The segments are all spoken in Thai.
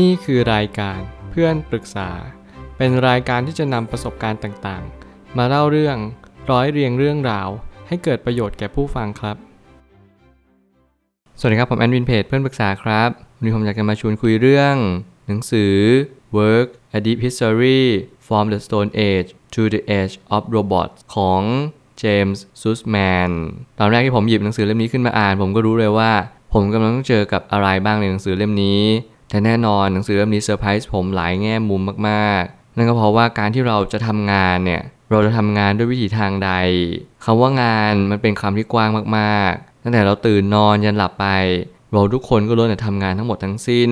นี่คือรายการเพื่อนปรึกษา เป็นรายการที่จะนำประสบการณ์ต่างๆ มาเล่าเรื่องร้อยเรียงเรื่องราว ให้เกิดประโยชน์แก่ผู้ฟังครับ สวัสดีครับผมแอนวินเพจเพื่อนปรึกษาครับวันนี้ผมอยากจะมาชวนคุยเรื่อง หนังสือ Work a Deep History from the Stone Age to the Age of Robots ของเจมส์ซูสแมนตอนแรกที่ผมหยิบหนังสือเล่มนี้ขึ้นมาอ่าน ผมก็รู้เลยว่า ผมกำลังต้องเจอกับอะไรบ้างในหนังสือเล่มนี้ แต่แน่นอนหนังสือเล่มนี้เซอร์ไพรส์ผมหลายแง่มุมมากๆ นั่นก็เพราะว่าการที่เราจะทำงานเนี่ยเราจะทำงานด้วยวิธีทางใดคำว่างานมันเป็นคำที่กว้างมากๆ ตั้งแต่เราตื่นนอนยันหลับไป เราทุกคนก็ล้วนแต่ทำงานทั้งหมดทั้งสิ้น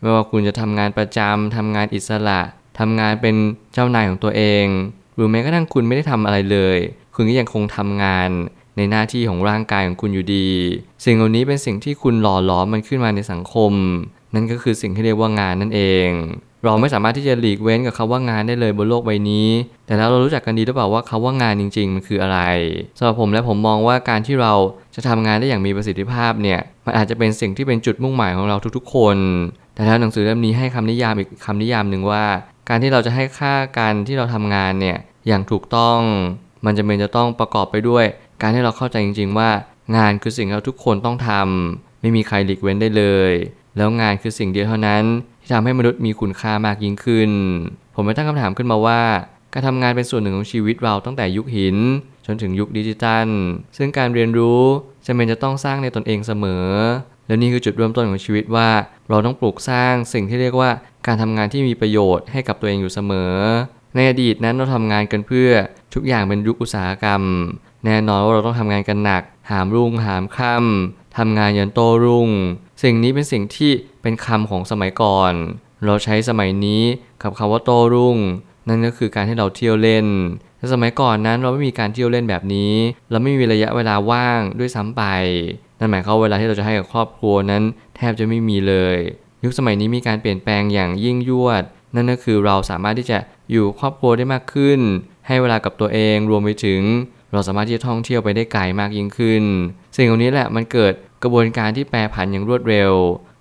ไม่ว่าคุณจะทำงานประจำทำงานอิสระทำงานเป็นเจ้านายของตัวเอง หรือแม้กระทั่งคุณไม่ได้ทำอะไรเลย คุณก็ยังคงทำงานในหน้าที่ของร่างกายของคุณอยู่ดี สิ่งเหล่านี้เป็นสิ่งที่คุณหล่อหลอมมันขึ้นมาในสังคม นั่นก็คือสิ่งที่เรียกว่างานนั่นเอง เราไม่สามารถที่จะหลีกเว้นกับคาว่างานได้เลยบนโลกใบนี้ แต่แล้วเรารู้จักกันดีหรือเปล่าว่าคาว่างานจริง ๆ มันคืออะไรสำหรับผมและผมมองว่าการที่เราจะทำงานได้อย่างมีประสิทธิภาพเนี่ยมันอาจจะเป็นสิ่งที่เป็นจุดมุ่งหมายของเราทุกๆ คน แต่แล้วหนังสือเล่มนี้ให้คำนิยามอีกคำนิยามหนึ่งว่า การที่เราจะให้ค่าการที่เราทำงานเนี่ยอย่างถูกต้องมันจะเป็นจะต้องประกอบไปด้วย การที่เราเข้าใจจริง ๆ ว่างานคือสิ่งที่เราทุกคนต้องทำไม่มีใครหลีกเว้นได้เลย แล้วงานคือสิ่งเดียวเท่านั้น ที่ทำให้มนุษย์มีคุณค่ามากยิ่งขึ้น ผมไปตั้งคำถามขึ้นมาว่า การทำงานเป็นส่วนหนึ่งของชีวิตเราตั้งแต่ยุคหิน จนถึงยุคดิจิทัล ซึ่งการเรียนรู้จะเป็นจะต้องสร้างในตนเองเสมอ และนี่คือจุดเริ่มต้นของชีวิตว่า เราต้องปลูกสร้างสิ่งที่เรียกว่าการทำงานที่มีประโยชน์ให้กับตัวเองอยู่เสมอ ในอดีตนั้นเราทำงานกันเพื่อทุกอย่างเป็นยุคอุตสาหกรรม แน่นอนว่าเราต้องทำงานกันหนัก หามรุ่งหามค่ำทำงานยันโตรุ่ง สิ่งนี้เป็นสิ่งที่เป็นคำของสมัยก่อน เราใช้สมัยนี้กับคำว่าโตรุ่ง นั่นก็คือการที่เราเที่ยวเล่นแต่สมัยก่อนนั้นเราไม่มีการเที่ยวเล่นแบบนี้ เราไม่มีระยะเวลาว่างด้วยซ้ำไป นั่นหมายความเวลาที่เราจะให้กับครอบครัวนั้น แทบจะไม่มีเลย ยุคสมัยนี้มีการเปลี่ยนแปลงอย่างยิ่งยวด นั่นก็คือเราสามารถที่จะอยู่ครอบครัวได้มากขึ้น ให้เวลากับตัวเองรวมไปถึง เราสามารถที่จะท่องเที่ยวไปได้ไกลมากยิ่งขึ้น สิ่งเหล่านี้แหละมันเกิด กระบวนการที่แปรผันอย่างรวดเร็ว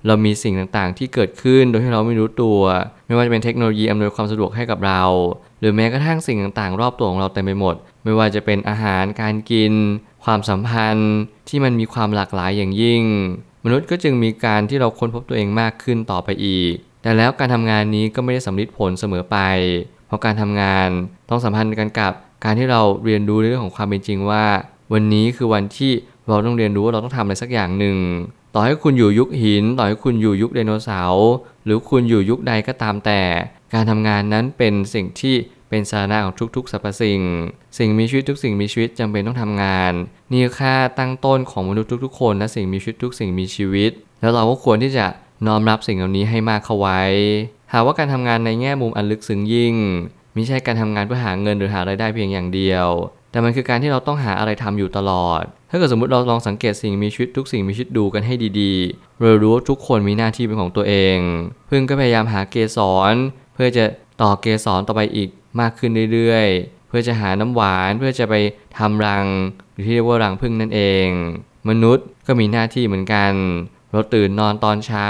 เรามีสิ่งต่างๆ ที่เกิดขึ้นโดยที่เราไม่รู้ตัว ไม่ว่าจะเป็นเทคโนโลยีอำนวยความสะดวกให้กับเรา หรือแม้กระทั่งสิ่งต่างๆ รอบตัวของเราเต็มไปหมด ไม่ว่าจะเป็นอาหารการกิน ความสัมพันธ์ที่มันมีความหลากหลายอย่างยิ่ง มนุษย์ก็จึงมีการที่เราค้นพบตัวเองมากขึ้นต่อไปอีก แต่แล้วการทำงานนี้ก็ไม่ได้สำลิดผลเสมอไป เพราะการทำงานต้องสัมพันธ์กันกับการที่เราเรียนรู้เรื่องของความเป็นจริงว่า วันนี้คือวันที่ เราต้องเรียนรู้ว่าเราต้องทำอะไรสักอย่างหนึ่ง ต่อให้คุณอยู่ยุคหิน ต่อให้คุณอยู่ยุคไดโนเสาร์หรือคุณอยู่ยุคใดก็ตามแต่ การทำงานนั้นเป็นสิ่งที่เป็นสาระของทุกๆสรรพสิ่ง สิ่งมีชีวิตทุกสิ่งมีชีวิตจำเป็นต้องทำงาน นี่คือค่าตั้งต้นของมนุษย์ทุกๆคนและสิ่งมีชีวิตทุกสิ่งมีชีวิต แล้วเราก็ควรที่จะน้อมรับสิ่งเหล่านี้ให้มากเข้าไว้ หากว่าการทำงานในแง่มุมอันลึกซึ้งยิ่ง ไม่ใช่การทำงานเพื่อหาเงินหรือหารายได้เพียงอย่างเดียว แต่มันคือการที่เราต้องหาอะไรทำอยู่ตลอด ถ้าเกิดสมมติเราลองสังเกตสิ่งมีชีวิตทุกสิ่งมีชีวิตดูกันให้ดีๆเรารู้ว่าทุกคนมีหน้าที่เป็นของตัวเอง พึ่งก็พยายามหาเกสรเพื่อจะต่อเกสรต่อไปอีกมากขึ้นเรื่อยๆ เพื่อจะหาน้ำหวานเพื่อจะไปทำรังหรือที่เรียกว่ารังพึ่งนั่นเอง มนุษย์ก็มีหน้าที่เหมือนกัน เราตื่นนอนตอนเช้า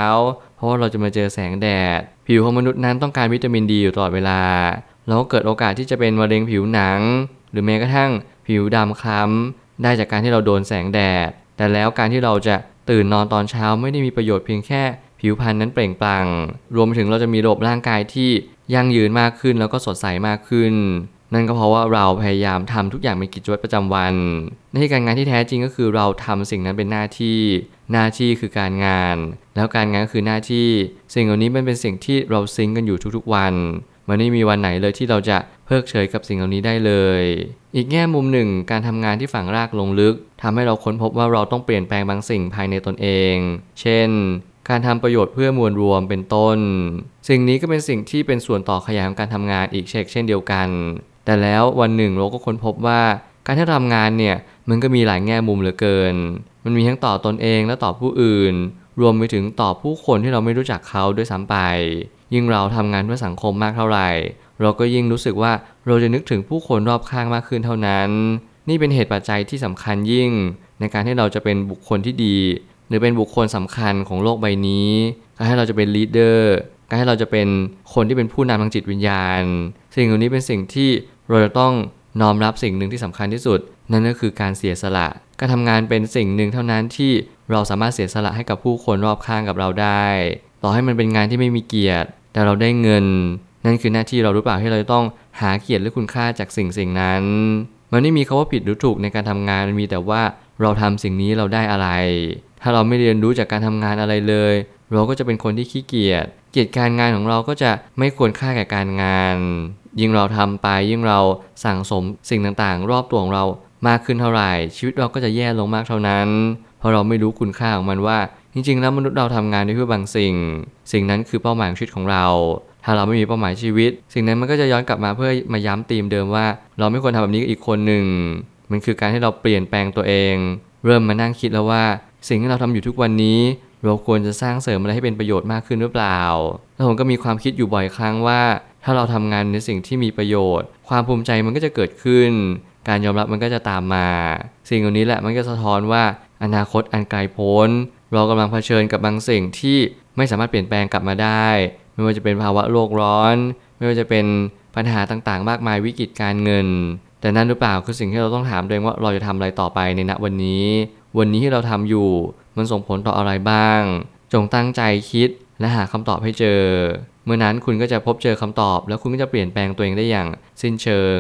เพราะว่าเราจะมาเจอแสงแดด ผิวของมนุษย์นั้นต้องการวิตามินดีอยู่ตลอดเวลา เราก็เกิดโอกาสที่จะเป็นมะเร็งผิวหนัง หรือแม้กระทั่งผิวดำคล้ำได้จากการที่เราโดนแสงแดด แต่แล้วการที่เราจะตื่นนอนตอนเช้าไม่ได้มีประโยชน์เพียงแค่ผิวพรรณนั้นเปล่งปลั่ง รวมถึงเราจะมีระบบร่างกายที่ยั่งยืนมากขึ้นแล้วก็สดใสมากขึ้น นั่นก็เพราะว่าเราพยายามทำทุกอย่างเป็นกิจวัตรประจำวันหน้าที่การงานที่แท้จริงก็คือเราทำสิ่งนั้นเป็นหน้าที่ หน้าที่คือการงาน แล้วการงานก็คือหน้าที่ สิ่งเหล่านี้มันเป็นสิ่งที่เราซิงกันอยู่ทุกๆวัน มันไม่มีวันไหนเลยที่เราจะเพิกเฉยกับสิ่งเหล่านี้ได้เลย อีกแง่มุมหนึ่งการทำงานที่ฝังรากลงลึกทำให้เราค้นพบว่าเราต้องเปลี่ยนแปลงบางสิ่งภายในตนเอง เช่น การทำประโยชน์เพื่อมวลรวมเป็นต้น สิ่งนี้ก็เป็นสิ่งที่เป็นส่วนต่อขยายของการทำงานอีกเช่นเช่นเดียวกัน แต่แล้ววันหนึ่งเราก็ค้นพบว่าการที่ทำงานเนี่ยมันก็มีหลายแง่มุมเหลือเกิน มันมีทั้งต่อตนเองและต่อผู้อื่น รวมไปถึงต่อผู้คนที่เราไม่รู้จักเขาด้วยซ้ำไป ยิ่งเราทำงานเพื่อสังคมมากเท่าไหร่ เราก็ยิ่งรู้สึกว่าเราจะนึกถึงผู้คนรอบข้างมากขึ้นเท่านั้น นี่เป็นเหตุปัจจัยที่สำคัญยิ่ง ในการที่เราจะเป็นบุคคลที่ดี หรือเป็นบุคคลสำคัญของโลกใบนี้การให้เราจะเป็นลีดเดอร์การให้เราจะเป็นคนที่เป็นผู้นำทางจิตวิญญาณ สิ่งเหล่านี้เป็นสิ่งที่เราจะต้องน้อมรับสิ่งหนึ่งที่สำคัญที่สุด นั่นก็คือการเสียสละ การทำงานเป็นสิ่งหนึ่งเท่านั้นที่เราสามารถเสียสละให้กับผู้คนรอบข้างกับเราได้ ต่อให้มันเป็นงานที่ไม่มีเกียรติ แต่เราได้เงิน นั่นคือหน้าที่เราหรือเปล่าที่เราต้องหาเกียรติหรือคุณค่าจากสิ่งสิ่งนั้น มันไม่มีคาว่าผิดหรือถูกในการทำงานมันมีแต่ว่าเราทำสิ่งนี้เราได้อะไร ถ้าเราไม่เรียนรู้จากการทำงานอะไรเลย เราก็จะเป็นคนที่ขี้เกียจเกียรติการงานของเราก็จะไม่ควรค่าแก่การงาน ยิ่งเราทำไปยิ่งเราสั่งสมสิ่งต่างๆ รอบตัวของเรามากขึ้นเท่าไหร่ ชีวิตเราก็จะแย่ลงมากเท่านั้น เพราะเราไม่รู้คุณค่าของมันว่า จริงๆ แล้วมนุษย์เราทำงานด้วยเพื่อบางสิ่ง สิ่งนั้นคือเป้าหมายชีวิตของเรา ถ้าเราไม่มีเป้าหมายชีวิต สิ่งนั้นมันก็จะย้อนกลับมาเพื่อมาย้ำธีมเดิมว่า เราไม่ควรทำแบบนี้กับอีกคนหนึ่ง มันคือการให้เราเปลี่ยนแปลงตัวเอง เริ่มมานั่งคิดแล้วว่า สิ่งที่เราทำอยู่ทุกวันนี้เราควรจะสร้างเสริมอะไรให้เป็นประโยชน์มากขึ้นหรือเปล่า แล้วผมก็มีความคิดอยู่บ่อยครั้งว่า ถ้าเราทำงานในสิ่งที่มีประโยชน์ ความภูมิใจมันก็จะเกิดขึ้น การยอมรับมันก็จะตามมา สิ่งเหล่านี้แหละมันก็สะท้อนว่าอนาคตอันไกลโพ้น เรากำลังเผชิญกับบางสิ่งที่ไม่สามารถเปลี่ยนแปลงกลับมาได้ ไม่ว่าจะเป็นภาวะโลกร้อน ไม่ว่าจะเป็นปัญหาต่างๆ มากมายวิกฤตการเงิน แต่นั่นหรือเปล่าคือสิ่งที่เราต้องถามตัวเองว่าเราจะทำอะไรต่อไปในณวันนี้ วันนี้ที่เราทำอยู่มันส่งผลต่ออะไรบ้าง จงตั้งใจคิดและหาคำตอบให้เจอ เมื่อนั้นคุณก็จะพบเจอคำตอบ แล้วคุณก็จะเปลี่ยนแปลงตัวเองได้อย่างสิ้นเชิง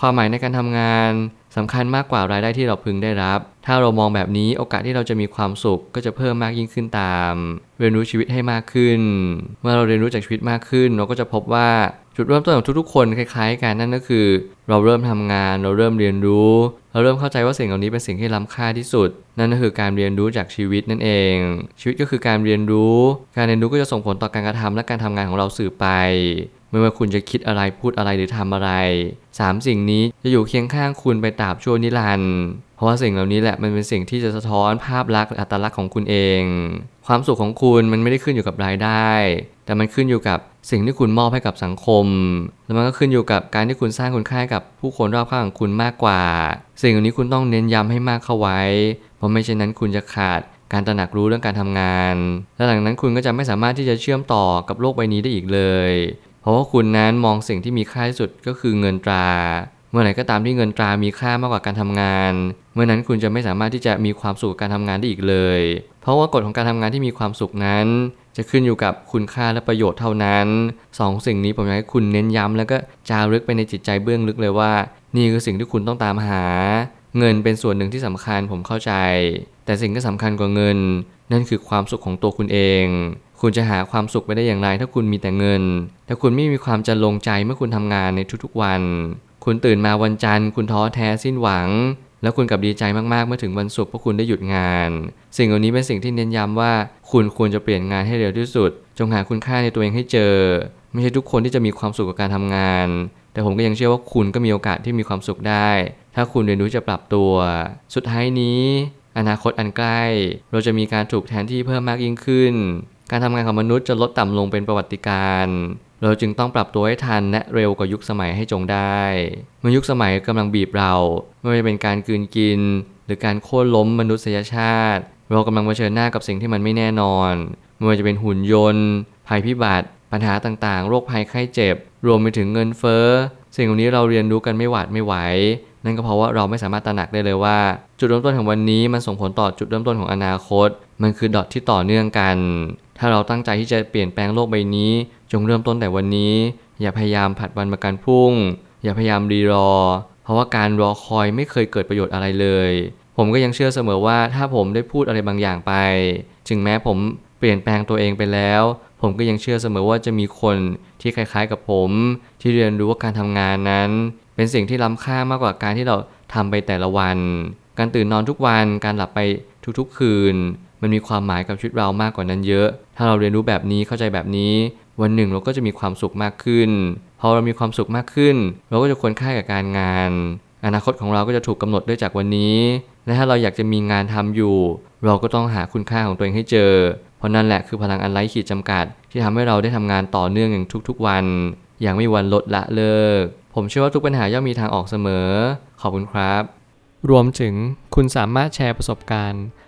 ความหมายในการทำงานสำคัญมากกว่ารายได้ที่เราพึงได้รับ ถ้าเรามองแบบนี้โอกาสที่เราจะมีความสุขก็จะเพิ่มมากยิ่งขึ้นตาม เรียนรู้ชีวิตให้มากขึ้น เมื่อเราเรียนรู้จากชีวิตมากขึ้น เราก็จะพบว่าจุดเริ่มต้นของทุกๆ คนคล้าย ๆ กันนั่นก็คือ เราเริ่มทำงาน เราเริ่มเรียนรู้ เราเริ่มเข้าใจว่าสิ่งเหล่านี้เป็นสิ่งที่ล้ำค่าที่สุด นั่นก็คือการเรียนรู้จากชีวิตนั่นเอง ชีวิตก็คือการเรียนรู้ การเรียนรู้ก็จะส่งผลต่อการกระทำและการทำงานของเราสืบไปไม่ว่าคุณจะคิดอะไรพูดอะไรหรือทำอะไร 3 สิ่งนี้จะอยู่เคียงข้างคุณไปตราบชั่วนิรันดร์ ราะว่าสิ่งเหล่านี้แหละมันเป็นสิ่งที่จะสะท้อนภาพลักษณ์อัตลักษณ์ของคุณเอง ความสุขของคุณมันไม่ได้ขึ้นอยู่กับรายได้ แต่มันขึ้นอยู่กับสิ่งที่คุณมอบให้กับสังคม แล้วมันก็ขึ้นอยู่กับการที่คุณสร้างคุณค่ากับผู้คนรอบข้างของคุณมากกว่า สิ่งเหล่านี้คุณต้องเน้นย้ำให้มากเข้าไว้ เพราะไม่เช่นนั้นคุณจะขาดการตระหนักรู้เรื่องการทำงาน และหลังนั้นคุณก็จะไม่สามารถที่จะเชื่อมต่อกับโลกใบนี้ได้อีกเลย เพราะว่าคุณนั้นมองสิ่งที่มีค่าที่สุดก็คือเงินตรา มื่อไหร่ก็ตามที่เงินตรามีค่ามากกว่าการทำงาน เมื่อนั้นคุณจะไม่สามารถที่จะมีความสุขการทำงานได้อีกเลย เพราะว่ากฎของการทำงานที่มีความสุขนั้น จะขึ้นอยู่กับคุณค่าและประโยชน์เท่านั้นสองสิ่งนี้ผมอยากให้คุณเน้นย้ำแล้วก็จารึกไปในจิตใจเบื้องลึกเลยว่า นี่คือสิ่งที่คุณต้องตามหา เงินเป็นส่วนหนึ่งที่สำคัญผมเข้าใจ แต่สิ่งที่สำคัญกว่าเงิน นั่นคือความสุขของตัวคุณเองคุณจะหาความสุขไปได้อย่างไร ถ้าคุณมีแต่เงิน ถ้าคุณไม่มีความจะลงใจเมื่อคุณทำงานในทุกๆวัน คุณตื่นมาวันจันทร์ คุณท้อแท้สิ้นหวัง แล้วคุณกลับดีใจมากๆเมื่อถึงวันศุกร์เพราะคุณได้หยุดงาน สิ่งเหล่านี้เป็นสิ่งที่เน้นย้ำว่า คุณควรจะเปลี่ยนงานให้เร็วที่สุด จงหาคุณค่าในตัวเองให้เจอ ไม่ใช่ทุกคนที่จะมีความสุขกับการทำงาน แต่ผมก็ยังเชื่อว่าคุณก็มีโอกาสที่มีความสุขได้ ถ้าคุณเรียนรู้จะปรับตัว สุดท้ายนี้ อนาคตอันใกล้ เราจะมีการถูกแทนที่เพิ่มมากยิ่งขึ้น การทำงานของมนุษย์จะลดต่ำลงเป็นประวัติการณ์ เราจึงต้องปรับตัวให้ทันและเร็วกว่ายุคสมัยให้จงได้เมื่อยุคสมัยกำลังบีบเรา ไม่ว่าจะเป็นการกืนกิน หรือการโค่นล้มมนุษยชาติ เรากำลังเผชิญหน้ากับสิ่งที่มันไม่แน่นอนไม่ว่าจะเป็นหุ่นยนต์ ภัยพิบัติ ปัญหาต่างๆ โรคภัยไข้เจ็บ รวมไปถึงเงินเฟ้อ สิ่งเหล่านี้เราเรียนรู้กันไม่หวาดไม่ไหว นั่นก็เพราะว่าเราไม่สามารถตระหนักได้เลยว่า จุดเริ่มต้นของวันนี้มันส่งผลต่อจุดเริ่มต้นของอนาคต มันคือดอทที่ต่อเนื่องกัน ถ้าเราตั้งใจที่จะเปลี่ยนแปลงโลกใบนี้ จงเริ่มต้นแต่วันนี้ อย่าพยายามผัดวันประกันพรุ่ง อย่าพยายามรีรอ เพราะว่าการรอคอยไม่เคยเกิดประโยชน์อะไรเลย ผมก็ยังเชื่อเสมอว่าถ้าผมได้พูดอะไรบางอย่างไป ถึงแม้ผมเปลี่ยนแปลงตัวเองไปแล้ว ผมก็ยังเชื่อเสมอว่าจะมีคนที่คล้ายๆกับผม ที่เรียนรู้ว่าการทำงานนั้น เป็นสิ่งที่ล้ำค่ามากกว่าการที่เราทำไปแต่ละวัน การตื่นนอนทุกวัน การหลับไปทุกๆคืน มันมีความหมายกับชีวิตเรามากกว่านั้นเยอะ ถ้าเราเรียนรู้แบบนี้เข้าใจแบบนี้ วันหนึ่งเราก็จะมีความสุขมากขึ้น พอเรามีความสุขมากขึ้น เราก็จะควรค่ากับการงาน อนาคตของเราก็จะถูกกำหนดด้วยจากวันนี้ และถ้าเราอยากจะมีงานทำอยู่ เราก็ต้องหาคุณค่าของตัวเองให้เจอ เพราะนั่นแหละคือพลังอันไร้ขีดจำกัด ที่ทำให้เราได้ทำงานต่อเนื่องอย่างทุกๆวัน อย่างไม่มีวันลดละเลิก ผมเชื่อว่าทุกปัญหาย่อมมีทางออกเสมอ ขอบคุณครับ รวมถึงคุณสามารถแชร์ประสบการณ์